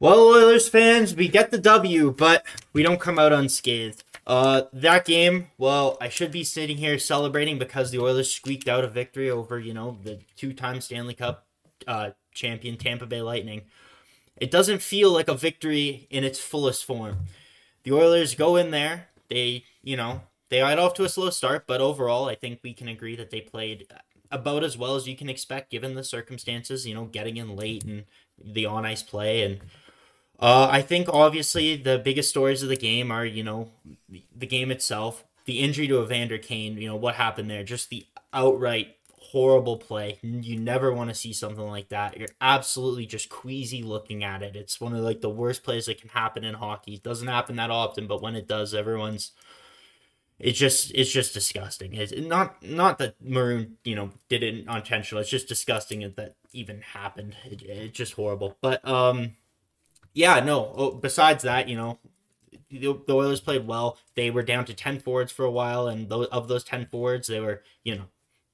Well, Oilers fans, we get the W, but we don't come out unscathed. Uh, that game, well, I should be sitting here celebrating because the Oilers squeaked out a victory over, you know, the two-time Stanley Cup uh, champion Tampa Bay Lightning. It doesn't feel like a victory in its fullest form. The Oilers go in there, they, you know, they got off to a slow start, but overall, I think we can agree that they played about as well as you can expect given the circumstances, you know, getting in late and the on ice play and uh, I think obviously the biggest stories of the game are, you know, the game itself, the injury to Evander Kane, you know, what happened there, just the outright horrible play. You never want to see something like that. You're absolutely just queasy looking at it. It's one of like the worst plays that can happen in hockey. It doesn't happen that often, but when it does, everyone's it's just it's just disgusting. It's not not that Maroon you know did it unintentional. It's just disgusting that that even happened. It, it's just horrible. But um yeah, no. Oh, besides that, you know, the, the Oilers played well. They were down to ten forwards for a while, and those, of those ten forwards, they were, you know,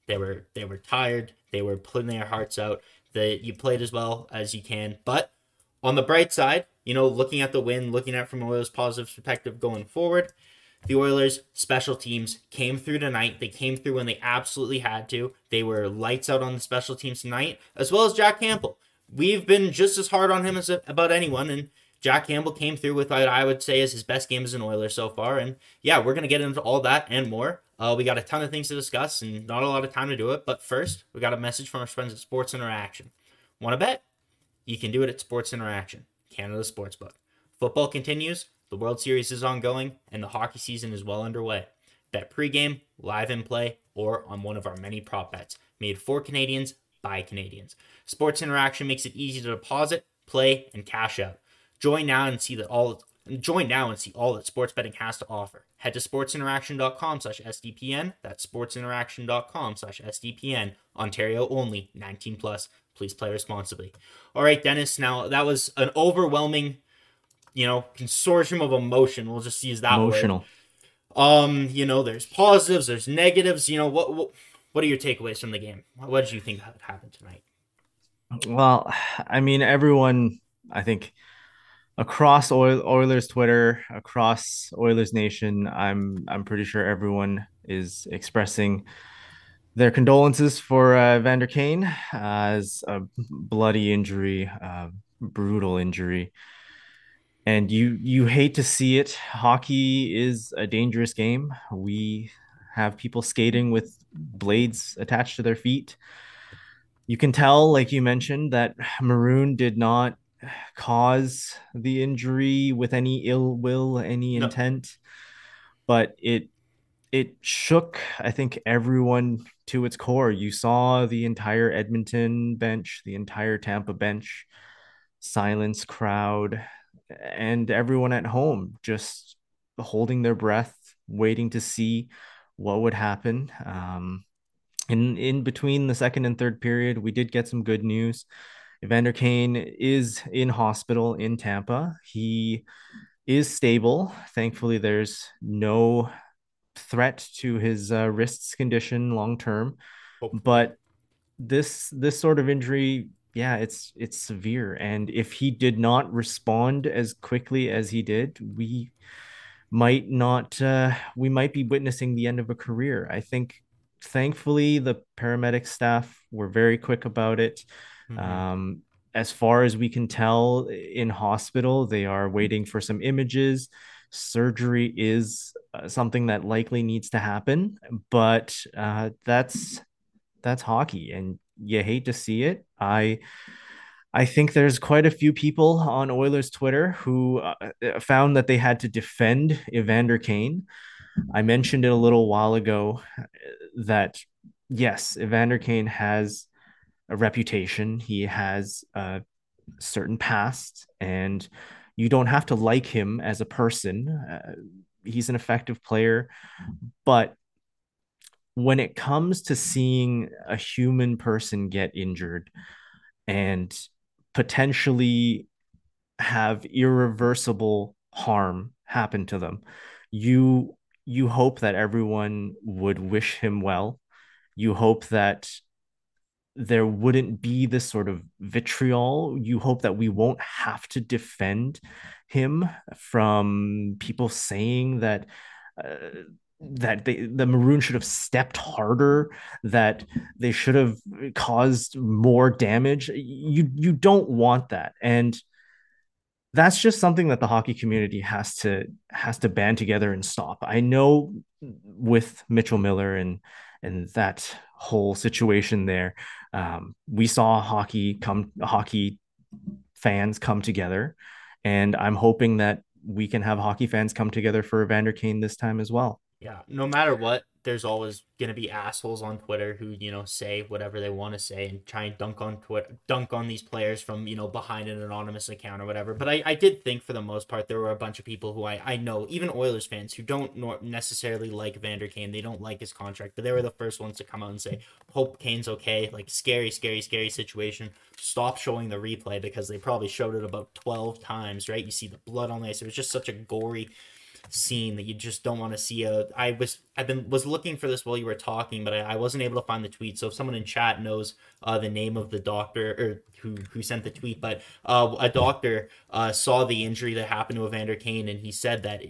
they were they were tired. They were putting their hearts out. That you played as well as you can. But on the bright side, you know, looking at the win, looking at from Oilers' positive perspective going forward, the Oilers' special teams came through tonight. They came through when they absolutely had to. They were lights out on the special teams tonight, as well as Jack Campbell we've been just as hard on him as about anyone, and Jack Campbell came through with what I would say is his best game as an Oiler so far. And yeah, we're gonna get into all that and more. Uh, we got a ton of things to discuss and not a lot of time to do it. But first, we got a message from our friends at Sports Interaction. Want to bet? You can do it at Sports Interaction, Canada Sportsbook. Football continues, the World Series is ongoing, and the hockey season is well underway. Bet pregame, live in play, or on one of our many prop bets made for Canadians by Canadians. Sports Interaction makes it easy to deposit, play, and cash out. Join now and see that all join now and see all that sports betting has to offer. Head to sportsinteraction.com slash SDPN. That's sportsinteraction.com slash SDPN. Ontario only, 19 plus. Please play responsibly. All right, Dennis. Now that was an overwhelming, you know, consortium of emotion. We'll just use that Emotional. word. Um, you know, there's positives, there's negatives. You know, what, what what are your takeaways from the game? What did you think happened tonight? Well, I mean, everyone, I think across Oilers Twitter, across Oilers Nation, I'm I'm pretty sure everyone is expressing their condolences for uh, Vander Kane as a bloody injury, uh, brutal injury, and you you hate to see it. Hockey is a dangerous game. We have people skating with blades attached to their feet. You can tell, like you mentioned, that Maroon did not cause the injury with any ill will, any no. intent, but it it shook, I think, everyone to its core. You saw the entire Edmonton bench, the entire Tampa bench, silence crowd, and everyone at home just holding their breath, waiting to see what would happen. Um, in in between the second and third period, we did get some good news. Evander Kane is in hospital in Tampa. He is stable. Thankfully, there's no threat to his uh, wrists condition long term. Oh. But this this sort of injury, yeah, it's it's severe. And if he did not respond as quickly as he did, we might not uh, we might be witnessing the end of a career. I think thankfully the paramedic staff were very quick about it. Mm-hmm. um, as far as we can tell in hospital they are waiting for some images. Surgery is uh, something that likely needs to happen but uh, that's that's hockey and you hate to see it. I I think there's quite a few people on Oilers Twitter who uh, uh, found that they had to defend Evander Kane. I mentioned it a little while ago uh, that yes, Evander Kane has a reputation. He has a certain past, and you don't have to like him as a person. Uh, he's an effective player, but when it comes to seeing a human person get injured and potentially have irreversible harm happen to them you you hope that everyone would wish him well you hope that there wouldn't be this sort of vitriol. You hope that we won't have to defend him from people saying that uh, that they, the maroon should have stepped harder that they should have caused more damage. You you don't want that. And that's just something that the hockey community has to has to band together and stop. I know with mitchell miller and and that whole situation there um, we saw hockey come hockey fans come together. And i'm hoping that we can have hockey fans come together for evander kane this time as well yeah, no matter what, there's always gonna be assholes on Twitter who you know say whatever they want to say and try and dunk on Twitter, dunk on these players from you know behind an anonymous account or whatever. But I, I did think for the most part there were a bunch of people who I, I know, even Oilers fans who don't necessarily like Vander Kane. They don't like his contract, but they were the first ones to come out and say, "Hope Kane's okay." Like scary, scary, scary situation. Stop showing the replay because they probably showed it about twelve times. Right? You see the blood on the ice. It was just such a gory scene that you just don't want to see. A, I was I've been was looking for this while you were talking, but I, I wasn't able to find the tweet. So if someone in chat knows uh, the name of the doctor or who who sent the tweet, but uh, a doctor uh, saw the injury that happened to Evander Kane, and he said that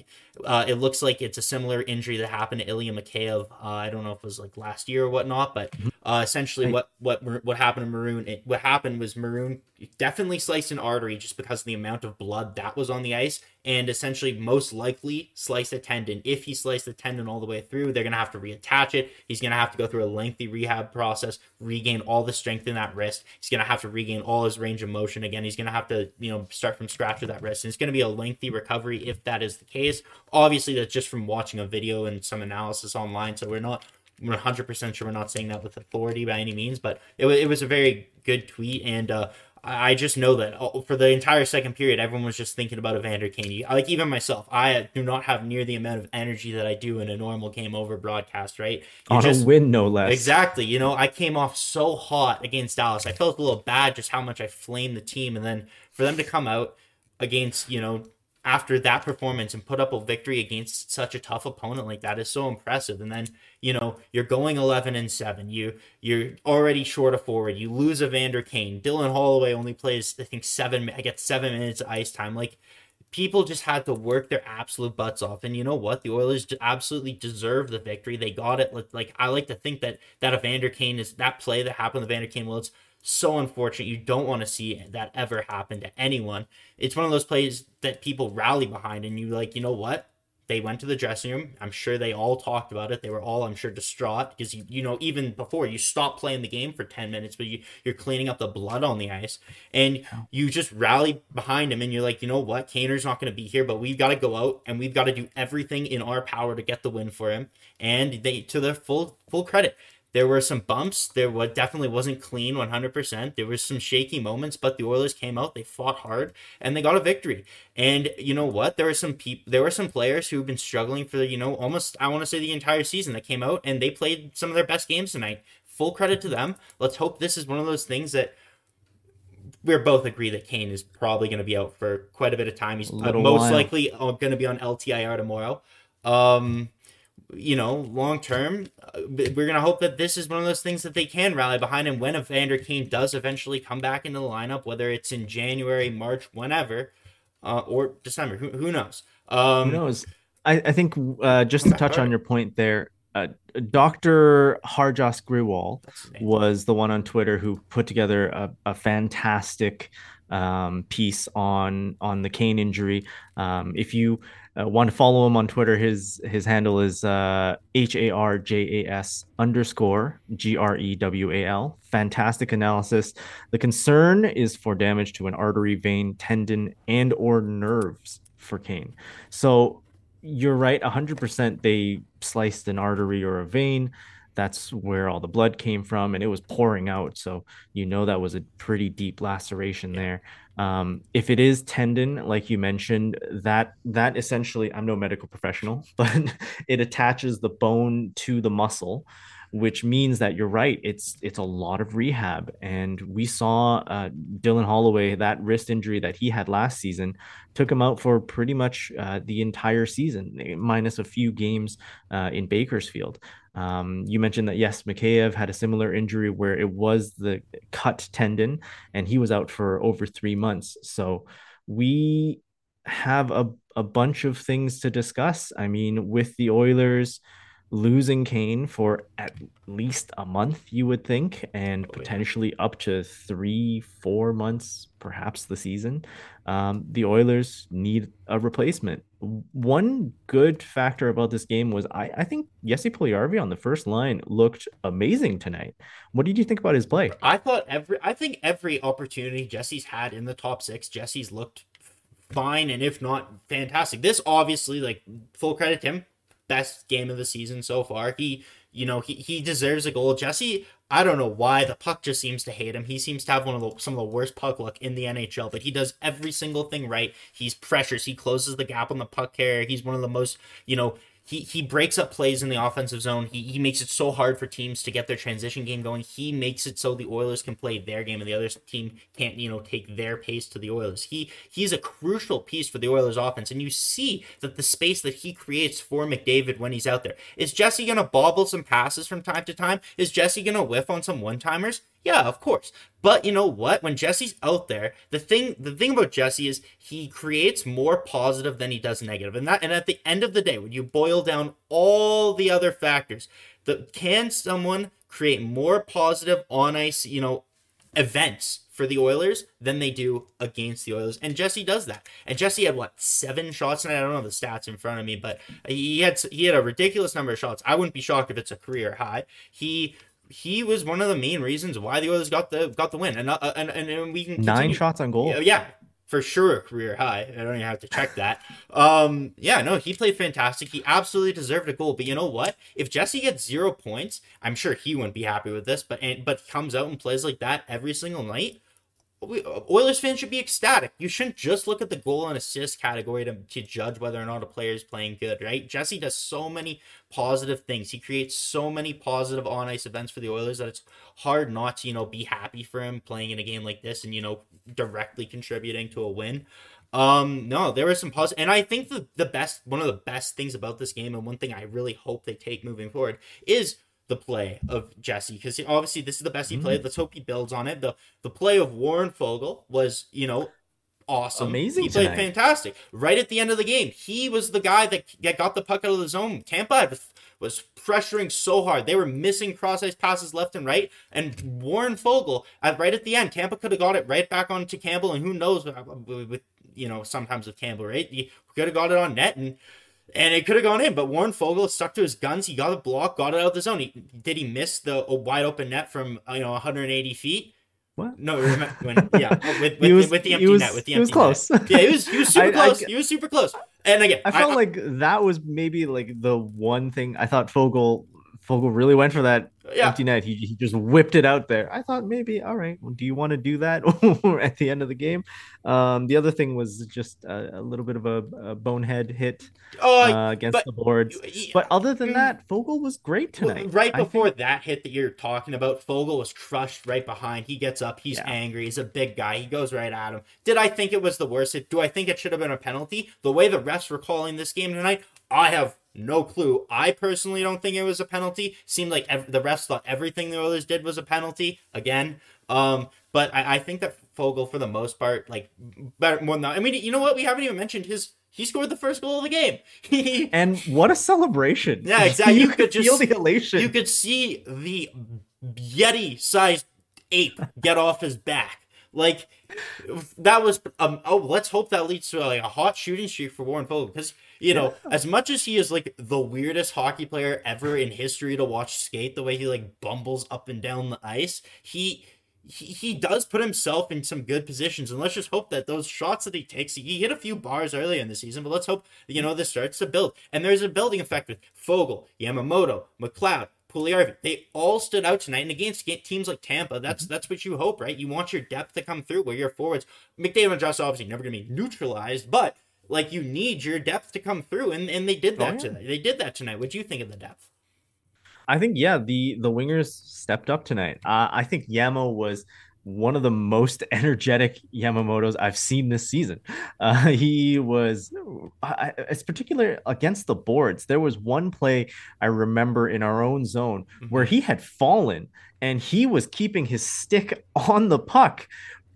uh, it looks like it's a similar injury that happened to Ilya Mikheyev. Uh, I don't know if it was like last year or whatnot, but mm-hmm. Uh, essentially what what what happened to Maroon, it, what happened was Maroon definitely sliced an artery just because of the amount of blood that was on the ice, and essentially most likely sliced a tendon. If he sliced the tendon all the way through, they're gonna have to reattach it. He's gonna have to go through a lengthy rehab process, regain all the strength in that wrist. He's gonna have to regain all his range of motion again. He's gonna have to you know start from scratch with that wrist, and it's gonna be a lengthy recovery if that is the case. Obviously, that's just from watching a video and some analysis online, so we're not we're 100% sure we're not saying that with authority by any means, but it, it was a very good tweet. And uh, I just know that oh, for the entire second period, everyone was just thinking about Evander Kane. Like even myself, I do not have near the amount of energy that I do in a normal game over broadcast. Right you on just, a win, no less. Exactly. You know, I came off so hot against Dallas. I felt a little bad just how much I flamed the team, and then for them to come out against you know after that performance and put up a victory against such a tough opponent like that is so impressive. And then, you know, you're going 11 and 7. You you're already short of forward. You lose Evander Kane. Dylan Holloway only plays I think 7 I get 7 minutes of ice time. Like people just had to work their absolute butts off. And you know what? The Oilers absolutely deserve the victory. They got it. Like I like to think that that Evander Kane is that play that happened to Evander Kane. Well, it's so unfortunate. You don't want to see that ever happen to anyone. It's one of those plays that people rally behind, and you like, you know what? They went to the dressing room. I'm sure they all talked about it. They were all, I'm sure, distraught because you, you know, even before you stop playing the game for 10 minutes, but you, you're cleaning up the blood on the ice, and you just rally behind him, and you're like, you know what? Kaner's not going to be here, but we've got to go out and we've got to do everything in our power to get the win for him. And they, to their full full credit, there were some bumps. There was, definitely wasn't clean 100%. There was some shaky moments, but the Oilers came out, they fought hard, and they got a victory. And you know what? There were some people, there were some players who've been struggling for you know almost I want to say the entire season that came out and they played some of their best games tonight. Full credit to them. Let's hope this is one of those things that we're both agree that Kane is probably going to be out for quite a bit of time. He's uh, most while. likely uh, going to be on LTIR tomorrow. Um, you know, long term, uh, we're gonna hope that this is one of those things that they can rally behind. And when Evander Kane does eventually come back into the lineup, whether it's in January, March, whenever, uh, or December, who, who knows? Um, who knows? I, I think uh, just to touch on your point there, uh, Dr. Harjas Grewal was the one on Twitter who put together a, a fantastic um, piece on on the Kane injury. Um, if you uh, want to follow him on Twitter, his his handle is uh, H A R J A S underscore G R E W A L. Fantastic analysis. The concern is for damage to an artery, vein, tendon, and or nerves for Kane. So you're right, 100%. They sliced an artery or a vein that's where all the blood came from and it was pouring out so you know that was a pretty deep laceration there. Um, if it is tendon like you mentioned that that essentially i'm no medical professional but it attaches the bone to the muscle which means that you're right. It's it's a lot of rehab, and we saw uh, Dylan Holloway that wrist injury that he had last season took him out for pretty much uh, the entire season, minus a few games uh, in Bakersfield. Um, you mentioned that yes, Mikheyev had a similar injury where it was the cut tendon, and he was out for over three months. So we have a, a bunch of things to discuss. I mean, with the Oilers losing Kane for at least a month, you would think, and oh, potentially yeah. up to three, four months, perhaps the season. Um, the Oilers need a replacement. One good factor about this game was I, I think Jesse Puljujarvi on the first line looked amazing tonight. What did you think about his play? I thought every I think every opportunity Jesse's had in the top six, Jesse's looked fine and if not fantastic. This obviously like full credit to him best game of the season so far. He, you know, he, he deserves a goal. Jesse, I don't know why the puck just seems to hate him. He seems to have one of the some of the worst puck luck in the NHL, but he does every single thing right. He's pressures. He closes the gap on the puck carrier. He's one of the most, you know, he he breaks up plays in the offensive zone. He he makes it so hard for teams to get their transition game going. He makes it so the Oilers can play their game and the other team can't, you know, take their pace to the Oilers. He he's a crucial piece for the Oilers offense and you see that the space that he creates for McDavid when he's out there. Is Jesse to bobble some passes from time to time? Is Jesse to whiff on some one-timers? Yeah, of course. But you know what? When Jesse's out there, the thing the thing about Jesse is he creates more positive than he does negative. And that and at the end of the day, when you boil down all the other factors, the can someone create more positive on ice, you know, events for the Oilers than they do against the Oilers. And Jesse does that. And Jesse had what seven shots and I don't know the stats in front of me, but he had he had a ridiculous number of shots. I wouldn't be shocked if it's a career high. He he was one of the main reasons why the Oilers got the got the win, and uh, and, and we can continue. nine shots on goal. Yeah, yeah, for sure, a career high. I don't even have to check that. Um, yeah, no, he played fantastic. He absolutely deserved a goal. But you know what? If Jesse gets zero points, I'm sure he wouldn't be happy with this. But and, but comes out and plays like that every single night Oilers fans should be ecstatic. You shouldn't just look at the goal and assist category to, to judge whether or not a player is playing good, right? Jesse does so many positive things. He creates so many positive on ice events for the Oilers that it's hard not to, you know, be happy for him playing in a game like this and, you know, directly contributing to a win. Um, no, there was some positive, and I think the the best one of the best things about this game, and one thing I really hope they take moving forward is the play of Jesse because obviously this is the best he played. Mm-hmm. Let's hope he builds on it. the The play of Warren Foegele was, you know, awesome. Amazing. He played tonight. fantastic. Right at the end of the game, he was the guy that, that got the puck out of the zone. Tampa was pressuring so hard. They were missing cross ice passes left and right. And Warren Foegele, at right at the end, Tampa could have got it right back onto Campbell. And who knows with, with you know sometimes with Campbell, right? He could have got it on net and and it could have gone in, but Warren Foegele stuck to his guns. He got a block, got it out of the zone. He, did he miss the wide open net from uh, you know 180 feet? What? No, when, yeah, with, with, was, with the empty was, net. With the empty was close. Net. Yeah, he was he was super I, close. I, he was super close. And again, I felt I, like that was maybe like the one thing I thought Foegele Foegele really went for that yeah. empty net. He, he just whipped it out there. I thought maybe, all right, well, do you want to do that at the end of the game? Um, the other thing was just a, a little bit of a, a bonehead hit oh, uh, against but, the boards. But other than mm. that, Foegele was great tonight. Right before think... that hit that you're talking about, Foegele was crushed right behind. He gets up. He's yeah. angry. He's a big guy. He goes right at him. Did I think it was the worst? Do I think it should have been a penalty? The way the refs were calling this game tonight, I have no clue. I personally don't think it was a penalty. Seemed like ev- the refs thought everything the Oilers did was a penalty. Again, um, but I, I think that Foegele, for the most part, like better more than that. I mean, you know what? We haven't even mentioned his. He scored the first goal of the game. and what a celebration! Yeah, exactly. You, you could just feel the elation. You could see the Yeti-sized ape get off his back. Like that was um oh let's hope that leads to like a hot shooting streak for Warren Foegele because you know as much as he is like the weirdest hockey player ever in history to watch skate the way he like bumbles up and down the ice he he, he does put himself in some good positions and let's just hope that those shots that he takes he hit a few bars earlier in the season but let's hope you know this starts to build and there's a building effect with Foegele Yamamoto McLeod Puljujarvi. They all stood out tonight, and against teams like Tampa, that's mm-hmm. that's what you hope, right? You want your depth to come through where your forwards, McDavid and Josh, obviously never going to be neutralized, but like you need your depth to come through, and, and they did that oh, yeah. tonight. They did that tonight. What do you think of the depth? I think yeah, the the wingers stepped up tonight. Uh, I think Yamo was one of the most energetic Yamamoto's I've seen this season. Uh, he was, it's particular against the boards. There was one play I remember in our own zone mm-hmm. where he had fallen and he was keeping his stick on the puck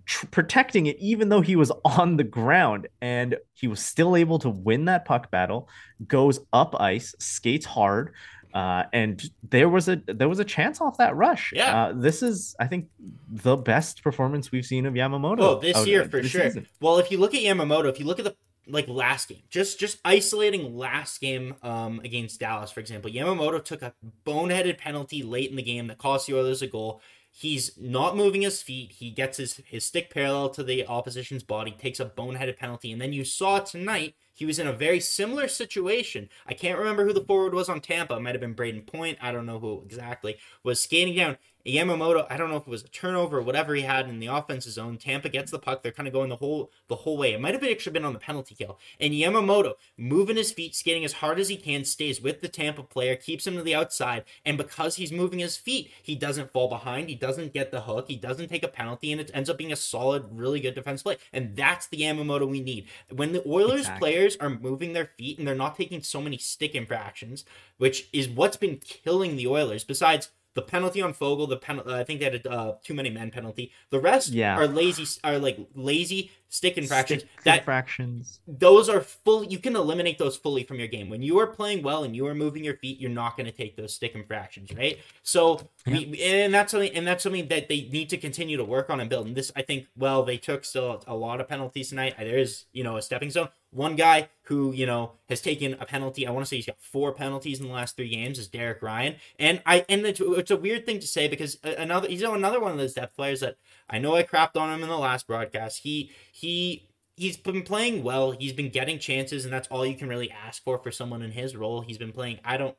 tr- protecting it even though he was on the ground and he was still able to win that puck battle goes up ice skates hard uh, and there was a there was a chance off that rush. Yeah, uh, this is I think the best performance we've seen of Yamamoto. Oh, this year for sure. Season. Well, if you look at Yamamoto, if you look at the like last game, just just isolating last game um, against Dallas, for example, Yamamoto took a boneheaded penalty late in the game that cost the Oilers a goal. He's not moving his feet. He gets his, his stick parallel to the opposition's body, takes a boneheaded penalty. And then you saw tonight, he was in a very similar situation. I can't remember who the forward was on Tampa. It might have been Brayden Point. I don't know who exactly. Was skating down. Yamamoto, I don't know if it was a turnover or whatever he had in the offensive zone. Tampa gets the puck. They're kind of going the whole the whole way. It might have actually been on the penalty kill. And Yamamoto, moving his feet, skating as hard as he can, stays with the Tampa player, keeps him to the outside. And because he's moving his feet, he doesn't fall behind. He doesn't get the hook. He doesn't take a penalty, and it ends up being a solid, really good defense play. And that's the Yamamoto we need. When the Oilers exactly. players are moving their feet and they're not taking so many stick infractions, which is what's been killing the Oilers. Besides the penalty on Foegele, the penalty, I think they had a uh, too many men penalty. The rest yeah. are lazy, are like lazy stick infractions. Stick that infractions. Those are full. You can eliminate those fully from your game. When you are playing well and you are moving your feet, you're not going to take those stick infractions, right? So, yeah. we, and that's something, and that's something that they need to continue to work on and build. And this, I think, well, they took still a lot of penalties tonight. There is, you know, a stepping stone. One guy who you know has taken a penalty. I want to say he's got four penalties in the last three games. Is Derek Ryan, and I and it's, it's a weird thing to say because uh, another he's another one of those depth players that I know I crapped on him in the last broadcast. He he he's been playing well. He's been getting chances, and that's all you can really ask for for someone in his role. He's been playing. I don't.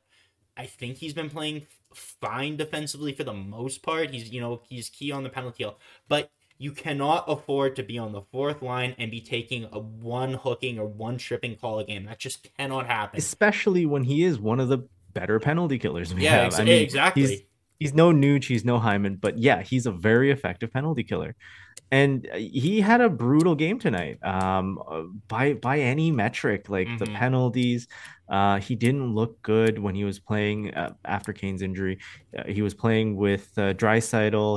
I think he's been playing fine defensively for the most part. He's you know he's key on the penalty kill, but you cannot afford to be on the fourth line and be taking a one hooking or one tripping call a game. That just cannot happen. Especially when he is one of the better penalty killers we yeah, have. Ex- I mean, exactly. He's, he's no Nuge, he's no Hyman, but yeah, he's a very effective penalty killer. And uh, he had a brutal game tonight um uh, by by any metric like mm-hmm. the penalties. Uh he didn't look good when he was playing uh, after Kane's injury. Uh, he was playing with uh,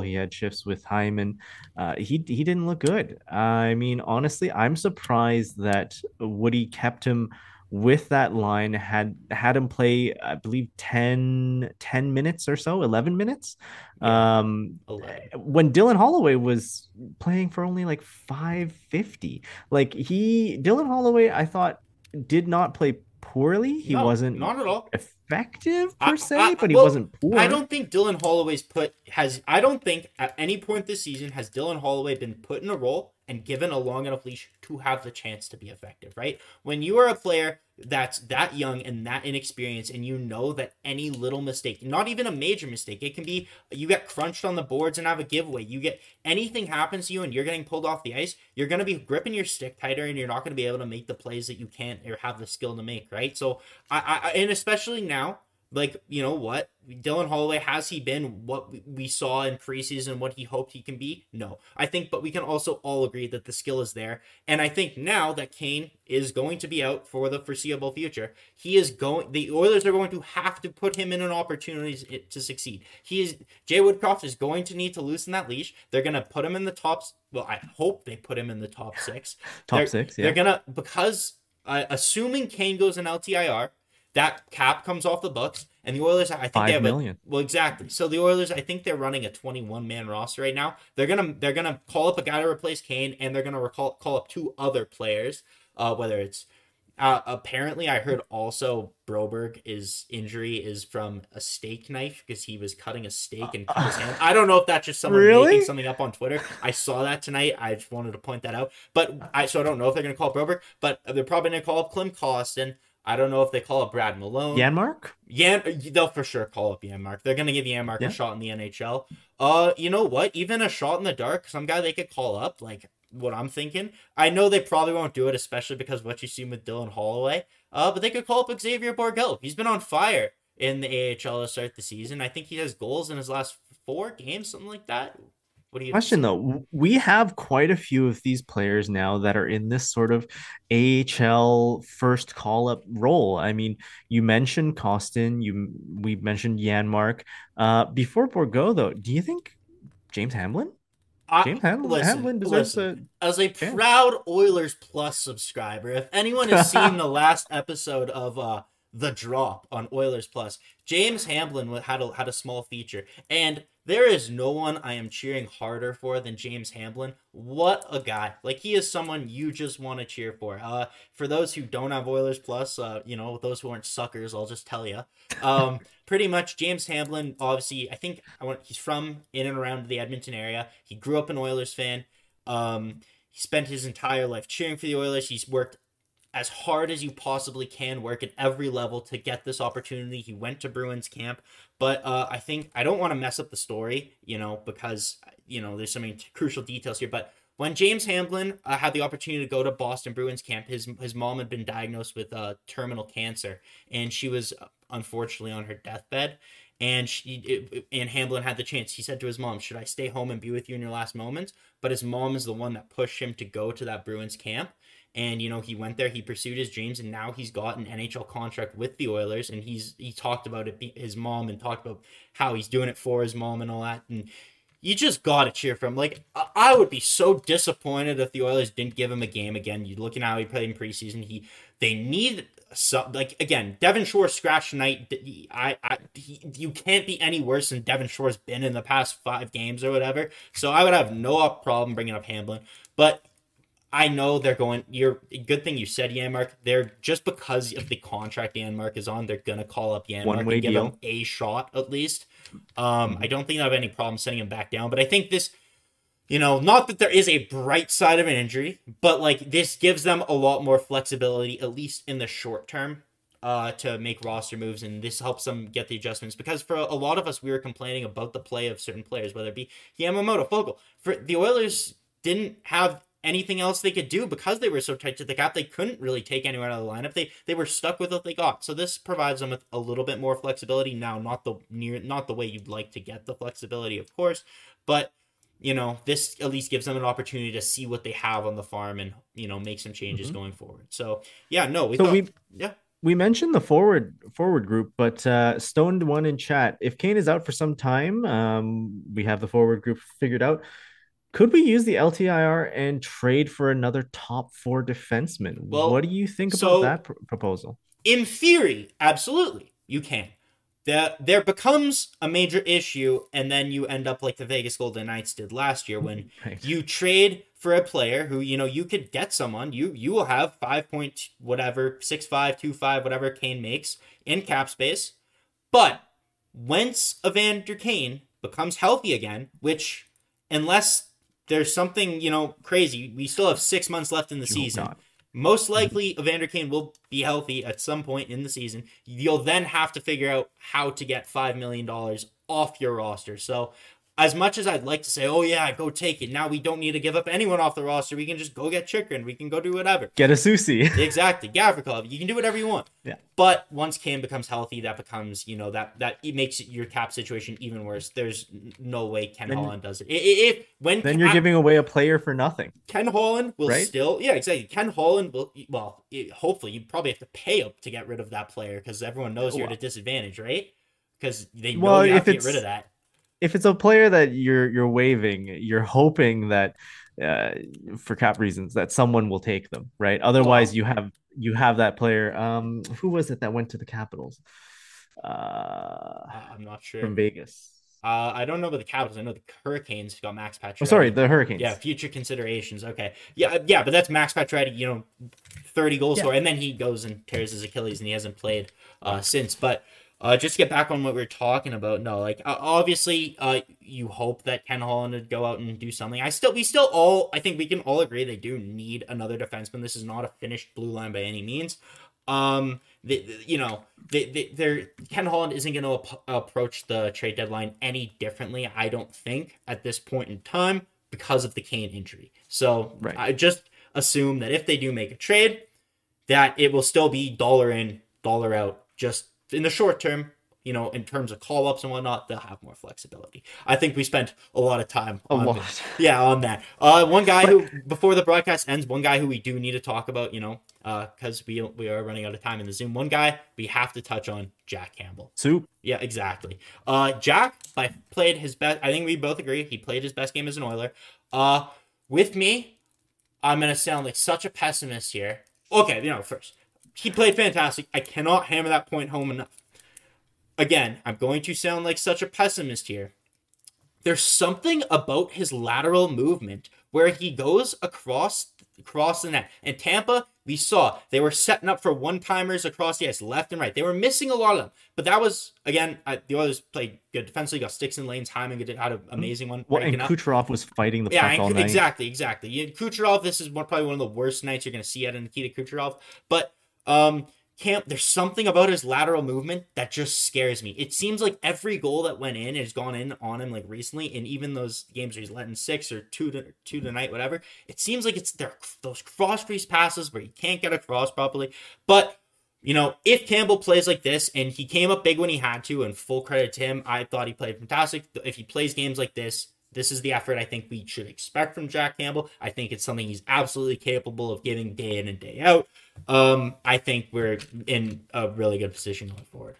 he had shifts with Hyman. Uh he he didn't look good. I mean honestly i'm surprised that woody kept him with that line had had him play i believe 10 10 minutes or so 11 minutes. Yeah, um 11. when dylan holloway was playing for only like 550 like he dylan holloway i thought did not play poorly. He no, wasn't not at all. effective per I, se I, but he well, wasn't poor. I don't think dylan holloway's put has i don't think at any point this season has dylan holloway been put in a role and given a long enough leash to have the chance to be effective, right? When you are a player that's that young and that inexperienced, and you know that any little mistake, not even a major mistake, it can be you get crunched on the boards and have a giveaway. You get anything happens to you and you're getting pulled off the ice, you're going to be gripping your stick tighter and you're not going to be able to make the plays that you can't or have the skill to make, right? So, I, I and especially now like you know what? Dylan Holloway has he been what we saw in preseason what he hoped he can be? No. I think but we can also all agree that the skill is there. And I think now that Kane is going to be out for the foreseeable future he is going the Oilers are going to have to put him in an opportunity to succeed. He is Jay Woodcroft is going to need to loosen that leash. They're going to put him in the tops well I hope they put him in the top 6 top they're, 6 yeah they're going to because uh, assuming Kane goes in LTIR that cap comes off the books, and the Oilers, I think Five they have million. A, well, exactly. So the Oilers, I think they're running a 21 man roster right now. They're gonna they're gonna call up a guy to replace Kane, and they're gonna recall, call up two other players. Uh, whether it's uh, apparently, I heard also Broberg is injury is from a steak knife because he was cutting a steak and cut his hand. I don't know if that's just someone really? making something up on Twitter. I saw that tonight. I just wanted to point that out. But I so I don't know if they're gonna call Broberg, but they're probably gonna call up Klim Kostin. I don't know if they call up Brad Malone. Janmark? Yan, they'll for sure call up Janmark. They're gonna give Janmark yeah. a shot in the NHL. Uh, you know what? Even a shot in the dark, some guy they could call up. Like what I'm thinking. I know they probably won't do it, especially because what you see with Dylan Holloway. Uh, but they could call up Xavier Bourgault. He's been on fire in the AHL to start the season. I think he has goals in his last four games, something like that. What do you question though? We have quite a few of these players now that are in this sort of AHL first call up role. I mean, you mentioned Kostin, you we mentioned Janmark. Uh, before Bourgault, though, do you think James Hamblin? James Hamblin, listen, Hamblin deserves listen, a as a proud Oilers Plus subscriber. If anyone has seen the last episode of uh, the drop on Oilers Plus. James Hamblin had a, had a small feature, and there is no one I am cheering harder for than James Hamblin. What a guy! Like he is someone you just want to cheer for. Uh, for those who don't have Oilers Plus, uh, you know those who aren't suckers, I'll just tell you. Um, pretty much James Hamblin. Obviously, I think I want he's from in and around the Edmonton area. He grew up an Oilers fan. Um, he spent his entire life cheering for the Oilers. He's worked as hard as you possibly can, work at every level to get this opportunity. He went to Bruins camp, but uh, I think I don't want to mess up the story, you know, because you know there's so some crucial details here. But when James Hamblin uh, had the opportunity to go to Boston Bruins camp, his his mom had been diagnosed with uh, terminal cancer, and she was uh, unfortunately on her deathbed. And she and Hamblin had the chance. He said to his mom, "Should I stay home and be with you in your last moments?" But his mom is the one that pushed him to go to that Bruins camp and you know he went there he pursued his dreams and now he's got an nhl contract with the oilers and he's he talked about it his mom and talked about how he's doing it for his mom and all that and you just gotta cheer for him. Like i would be so disappointed if the oilers didn't give him a game again. You look at how he played in preseason he they need some like again devin shore scratch tonight i i you can't be any worse than devin shore's been in the past five games or whatever. So i would have no problem bringing up hamblin but I know they're going. You're good thing you said Janmark. They're just because of the contract Janmark is on, they're gonna call up Janmark and give deal. him a shot at least. Um, I don't think I have any problem sending him back down, but I think this, you know, not that there is a bright side of an injury, but like this gives them a lot more flexibility, at least in the short term, uh, to make roster moves, and this helps them get the adjustments. Because for a lot of us, we were complaining about the play of certain players, whether it be Yamamoto, Foegele. For the Oilers, didn't have anything else they could do because they were so tight to the cap. They couldn't really take anyone out of the lineup. They they were stuck with what they got. So this provides them with a little bit more flexibility. Now, not the near not the way you'd like to get the flexibility, of course, but you know this at least gives them an opportunity to see what they have on the farm and you know make some changes mm-hmm. going forward. So yeah, no, we so thought, we yeah. We mentioned the forward forward group, but uh, stoned one in chat. If Kane is out for some time, um, we have the forward group figured out could we use the LTIR and trade for another top four defenseman? Well, what do you think so about that pr- proposal? In theory, absolutely, you can. There, there becomes a major issue, and then you end up like the Vegas Golden Knights did last year when right. you trade for a player who you know you could get someone you you will have five point whatever six five two five whatever Kane makes in cap space, but once Evander Kane becomes healthy again, which unless there's something you know crazy. We still have six months left in the you season. Most likely, Evander Kane will be healthy at some point in the season. You'll then have to figure out how to get five million dollars off your roster. So as much as I'd like to say, oh yeah, go take it. Now we don't need to give up anyone off the roster. We can just go get Chychrun. We can go do whatever. Get a Soucy. exactly. Gavrikov. You can do whatever you want. Yeah. But once Kane becomes healthy, that becomes, you know, that that it makes your cap situation even worse. There's no way Ken then, Holland does it. If when then you're giving away a player for nothing. Ken Holland will right? still, yeah, exactly. Ken Holland will, well, it, hopefully you probably have to pay up to get rid of that player because everyone knows oh, you're at uh a disadvantage, right? Because they know well, you have to get rid of that if it's a player that you're you're waving, you're hoping that uh, for cap reasons that someone will take them, right? Otherwise, oh. you have you have that player. Um, who was it that went to the Capitals? Uh, I'm not sure from Vegas. Uh, I don't know about the Capitals. I know the Hurricanes got Max Pacioretty. Oh, sorry, the Hurricanes. Yeah, future considerations. Okay, yeah, yeah, but that's Max Pacioretty. You know, thirty goals yeah. and then he goes and tears his Achilles, and he hasn't played uh, since. But uh, just to get back on what we are talking about, no, like uh, obviously, uh, you hope that Ken Holland would go out and do something. I still, we still all, I think we can all agree they do need another defenseman. This is not a finished blue line by any means. Um, they, you know, they, they, they're Ken Holland isn't going to ap- approach the trade deadline any differently. I don't think at this point in time because of the Kane injury. So right. I just assume that if they do make a trade, that it will still be dollar in, dollar out, just in the short term, you know, in terms of call ups and whatnot, they'll have more flexibility. I think we spent a lot of time A on lot. the- yeah, on that. Uh, one guy who before the broadcast ends, one guy who we do need to talk about, you know, because we we are running out of time in the Zoom. One guy we have to touch on, Jack Campbell. Soup. Yeah, exactly. Uh, Jack, I played his best. I think we both agree he played his best game as an Oiler. Uh, with me, I'm gonna sound like such a pessimist here. Okay, you know, first he played fantastic. I cannot hammer that point home enough. Again, I'm going to sound like such a pessimist here. There's something about his lateral movement where he goes across across the net. And Tampa, we saw they were setting up for one timers across the ice, left and right. They were missing a lot of them, but that was again I, the Oilers played good defensively. Got sticks in lanes. Hyman had an amazing one. Well, and up. Kucherov was fighting the Yeah, puck all and- night. exactly, exactly. Kucherov, this is one, probably one of the worst nights you're going to see out of Nikita Kucherov. But um, Camp, there's something about his lateral movement that just scares me. It seems like every goal that went in has gone in on him like recently, and even those games where he's letting six or two to two tonight, whatever. It seems like it's there those cross crease passes where he can't get across properly. But you know, if Campbell plays like this and he came up big when he had to, and full credit to him, I thought he played fantastic. If he plays games like this, this is the effort I think we should expect from Jack Campbell. I think it's something he's absolutely capable of giving day in and day out. Um, I think we're in a really good position going forward.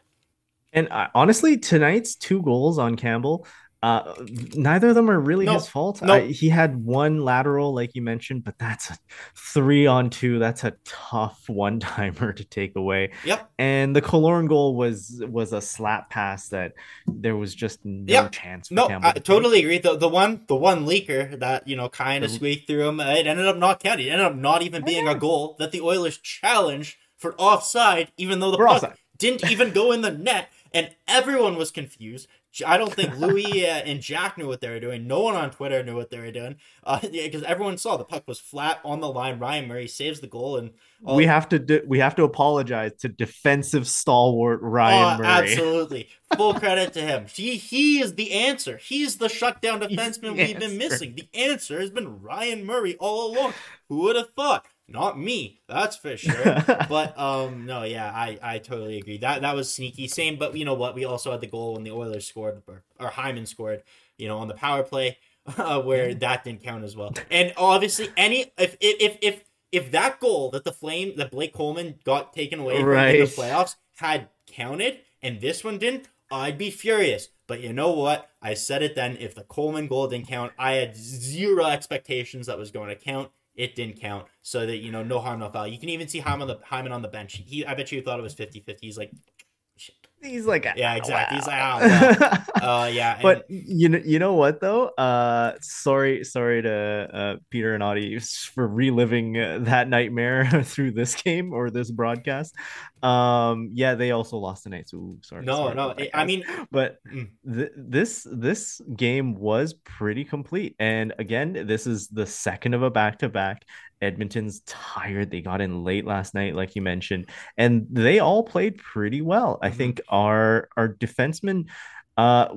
And uh, honestly, tonight's two goals on Campbell, uh, neither of them are really No, his fault. no. I, he had one lateral, like you mentioned, but that's a three on two. That's a tough one timer to take away. Yep. And the Killorn goal was was a slap pass that there was just no Yep. chance. For No, I to totally agree. The the one the one leaker that you know kind of squeaked through him, it ended up not counting. It ended up not even being a goal that the Oilers challenged for offside, even though the For puck offside. didn't even go in the net, and everyone was confused. I don't think Louis uh, and Jack knew what they were doing. No one on Twitter knew what they were doing, because everyone saw the puck was flat on the line. Ryan Murray saves the goal, and all- we have to do, we have to apologize to defensive stalwart Ryan Oh, Murray. absolutely. Full credit to him. He he is the answer. He's the shutdown defenseman the we've been missing. The answer has been Ryan Murray all along. Who would have thought? Not me, that's for sure. but um, no, yeah, I I totally agree. That that was sneaky. Same, but you know what? We also had the goal when the Oilers scored, or, or Hyman scored. You know, on the power play, uh, where that didn't count as well. And obviously, any if if if if, if that goal that the Flame that Blake Coleman got taken away from in the playoffs had counted and this one didn't, I'd be furious. But you know what? I said it then. If the Coleman goal didn't count, I had zero expectations that was going to count. It didn't count. So that, you know, no harm, no foul. You can even see Hyman on the Hyman on the bench. He I bet you thought it was 50-50. He's like, Shit. He's like, Yeah, exactly. He's like, "Ah, "Ah, wow." uh yeah. and- but you know, you know what though? Uh, sorry, sorry to uh, Peter and Audie for reliving uh, that nightmare through this game or this broadcast. Um, yeah, they also lost tonight. So sorry. no, sorry no. I mean, but Mm. th- this this game was pretty complete and again this is the second of a back-to-back edmonton's tired they got in late last night like you mentioned and they all played pretty well i Mhm. think our our defensemen uh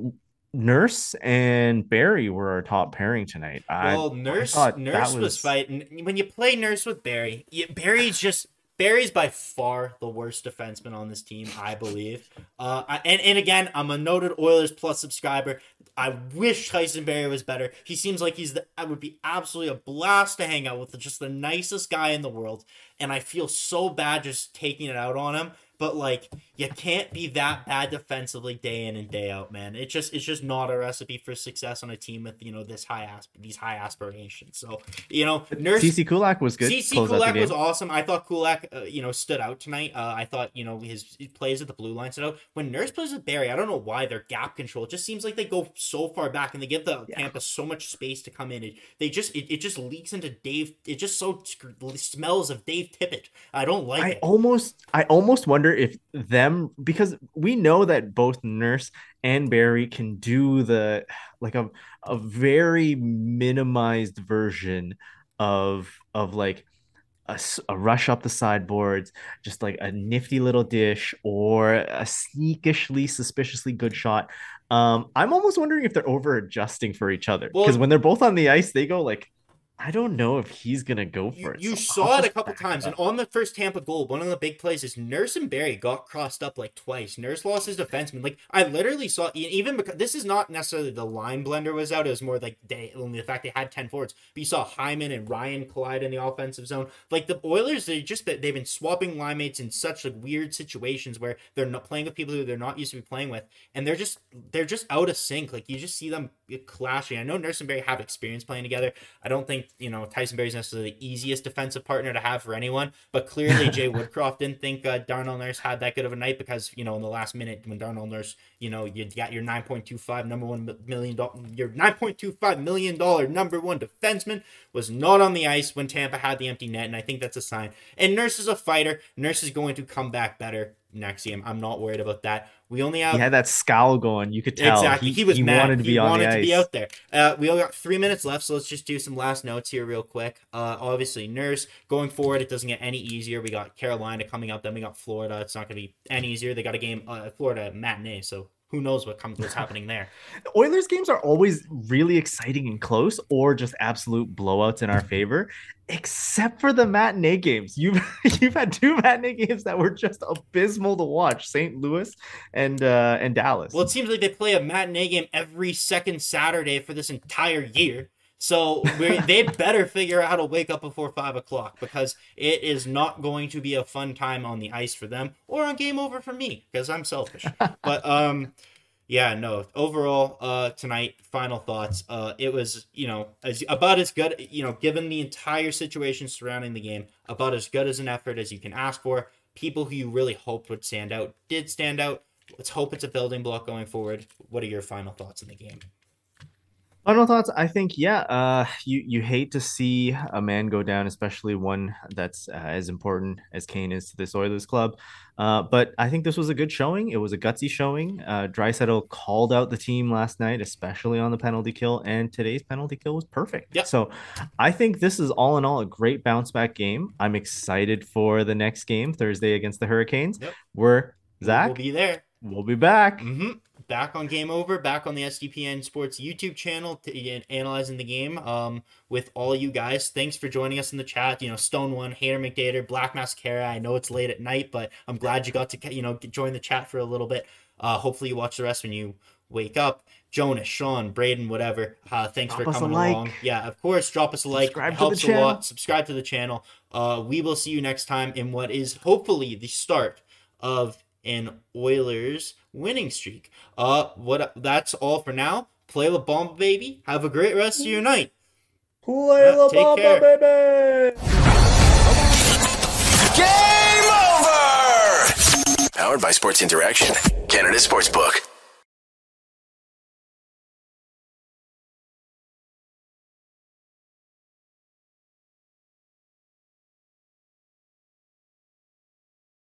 nurse and barrie were our top pairing tonight I- Well, Nurse thought Nurse was... was- fighting. When you play Nurse with Barrie, yeah, Barrie's just Barrie's by far the worst defenseman on this team, I believe. Uh, and and again, I'm a noted Oilers Plus subscriber. I wish Tyson Barrie was better. He seems like he's the. I would be absolutely a blast to hang out with. Just the nicest guy in the world, and I feel so bad just taking it out on him. But like, you can't be that bad defensively day in and day out, man. It's just it's just not a recipe for success on a team with you know this high asp- these high aspirations. So you know, Nurse Ceci Kulak was good. Ceci Kulak was awesome. I thought Kulak, uh, you know, stood out tonight. Uh, I thought, you know, his, his plays at the blue line stood out. When Nurse plays with Barrie, I don't know why their gap control. It just seems like they go so far back and they give the Yeah. Tampa so much space to come in. It, they just it, it just leaks into Dave. It just so smells of Dave Tippett. I don't like I it. almost I almost wonder if them because we know that both Nurse and Barrie can do the like a a very minimized version of of like a rush up the sideboards, just like a nifty little dish or a sneakishly suspiciously good shot. Um, I'm almost wondering if they're over adjusting for each other because Well- when they're both on the ice, they go like I don't know if he's gonna go for You, it. you saw it a couple times, and on the first Tampa goal, one of the big plays is Nurse and Barrie got crossed up like twice. Nurse lost his defenseman. Like I literally saw, even because this is not necessarily the line blender was out. It was more like they only the fact they had ten forwards. But you saw Hyman and Ryan collide in the offensive zone. Like the Oilers, they just they've been swapping line mates in such like weird situations where they're not playing with people who they're not used to be playing with, and they're just they're just out of sync. Like you just see them clashing. I know Nurse and Barrie have experience playing together. I don't think you know Tyson Barrie's necessarily the easiest defensive partner to have for anyone, but clearly Jay Woodcroft didn't think uh, Darnell Nurse had that good of a night because you know in the last minute when Darnell Nurse, you know, you got your nine point two five number one million dollar, your nine point two five million dollar number one defenseman was not on the ice when Tampa had the empty net, and I think that's a sign. And Nurse is a fighter. Nurse is going to come back better next game. I'm not worried about that. We only have He had that scowl going. You could tell. Exactly. He, was mad. wanted to be he on wanted the to ice. be out there. Uh, we only got three minutes left, so let's just do some last notes here real quick. Uh, obviously, Nurse going forward, it doesn't get any easier. We got Carolina coming up, then we got Florida. It's not going to be any easier. They got a game, uh, Florida matinee, so who knows what comes, what's happening there. Oilers games are always really exciting and close, or just absolute blowouts in our favor. Except for the matinee games, you've you've had two matinee games that were just abysmal to watch: St. Louis and uh, and Dallas. Well, it seems like they play a matinee game every second Saturday for this entire year. So they better figure out how to wake up before five o'clock because it is not going to be a fun time on the ice for them or on game over for me because I'm selfish. but um, yeah, no. Overall, uh, tonight, final thoughts. Uh, it was you know as about as good you know given the entire situation surrounding the game, about as good as an effort as you can ask for. People who you really hoped would stand out did stand out. Let's hope it's a building block going forward. What are your final thoughts in the game? Final thoughts. I think, yeah, uh, you you hate to see a man go down, especially one that's uh, as important as Kane is to this Oilers club. Uh, but I think this was a good showing. It was a gutsy showing. Uh, Draisaitl called out the team last night, especially on the penalty kill, and today's penalty kill was perfect. Yep. So I think this is all in all a great bounce back game. I'm excited for the next game Thursday against the Hurricanes. Yep. Where Zach, We'll be there. we'll be back. hmm Back on Game Over, back on the SDPN Sports YouTube channel, to, analyzing the game um, with all you guys. Thanks for joining us in the chat. You know, Stone One, Hater McDater, Black Mascara. I know it's late at night, but I'm glad you got to you know join the chat for a little bit. Uh, hopefully, you watch the rest when you wake up. Jonas, Sean, Braden, whatever. Uh, thanks Drop for coming like. along. Yeah, of course. Drop us a like. Subscribe it to the helps a channel. lot. Subscribe to the channel. Uh, we will see you next time in what is hopefully the start of an Oilers winning streak. Uh, what? That's all for now. Play La Bamba, baby. Have a great rest of your night. Play La Take Bamba, care. baby. Game over! Powered by Sports Interaction, Canada Sportsbook.